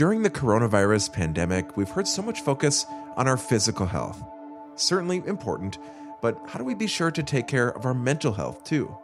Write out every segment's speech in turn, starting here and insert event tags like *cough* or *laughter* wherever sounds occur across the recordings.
During the coronavirus pandemic, we've heard so much focus on our physical health. Certainly important, but how do we be sure to take care of our mental health too?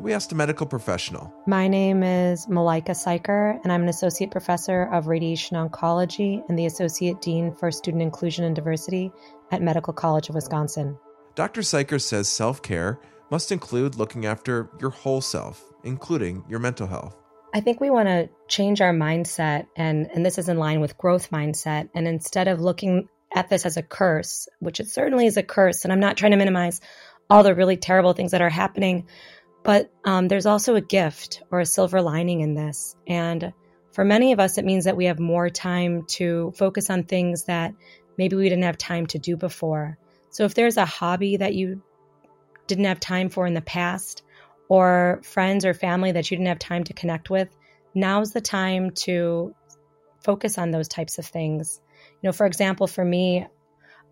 We asked a medical professional. My name is Malika Siker, and I'm an associate professor of radiation oncology and the associate dean for student inclusion and diversity at Medical College of Wisconsin. Dr. Siker says self care must include looking after your whole self, including your mental health. I think we want to change our mindset, and, and this is in line with growth mindset. And instead of looking at this as a curse, which it certainly is a curse, and I'm not trying to minimize all the really terrible things that are happening, but um, there's also a gift or a silver lining in this. And for many of us, it means that we have more time to focus on things that maybe we didn't have time to do before. So if there's a hobby that you didn't have time for in the past, or friends or family that you didn't have time to connect with, now's the time to focus on those types of things. You know, for example, for me,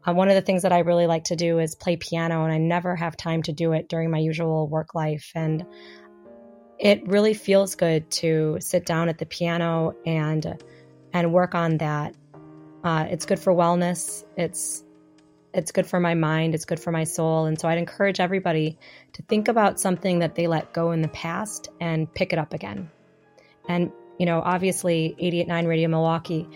uh, one of the things that I really like to do is play piano, and I never have time to do it during my usual work life. And it really feels good to sit down at the piano and and work on that. Uh, it's good for wellness. It's it's good for my mind, it's good for my soul. And so I'd encourage everybody to think about something that they let go in the past and pick it up again. And, you know, obviously 889 Radio Milwaukee,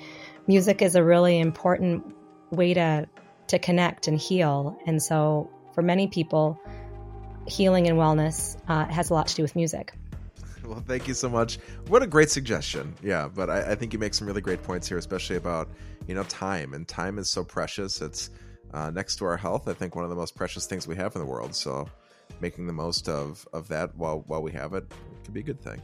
music is a really important way to to connect and heal. And so for many people, healing and wellness uh, has a lot to do with music. Well, thank you so much. What a great suggestion. Yeah, but I, I think you make some really great points here, especially about, you know, time. And time is so precious. It's uh, next to our health, I think one of the most precious things we have in the world. So making the most of, of that while, while we have it, it could be a good thing.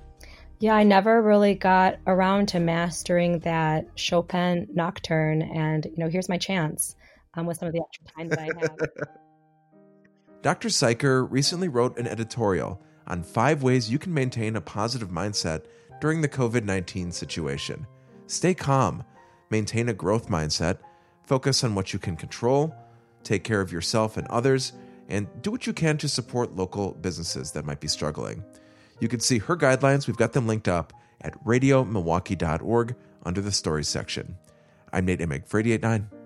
Yeah, I never really got around to mastering that Chopin nocturne. And, you know, here's my chance um, with some of the extra time that I have. *laughs* Dr. Siker recently wrote an editorial on five ways you can maintain a positive mindset during the COVID 19 situation. Stay calm, maintain a growth mindset, focus on what you can control, take care of yourself and others, and do what you can to support local businesses that might be struggling. You can see her guidelines, we've got them linked up at radiomilwaukee.org under the stories section. I'm Nate Imig for 889.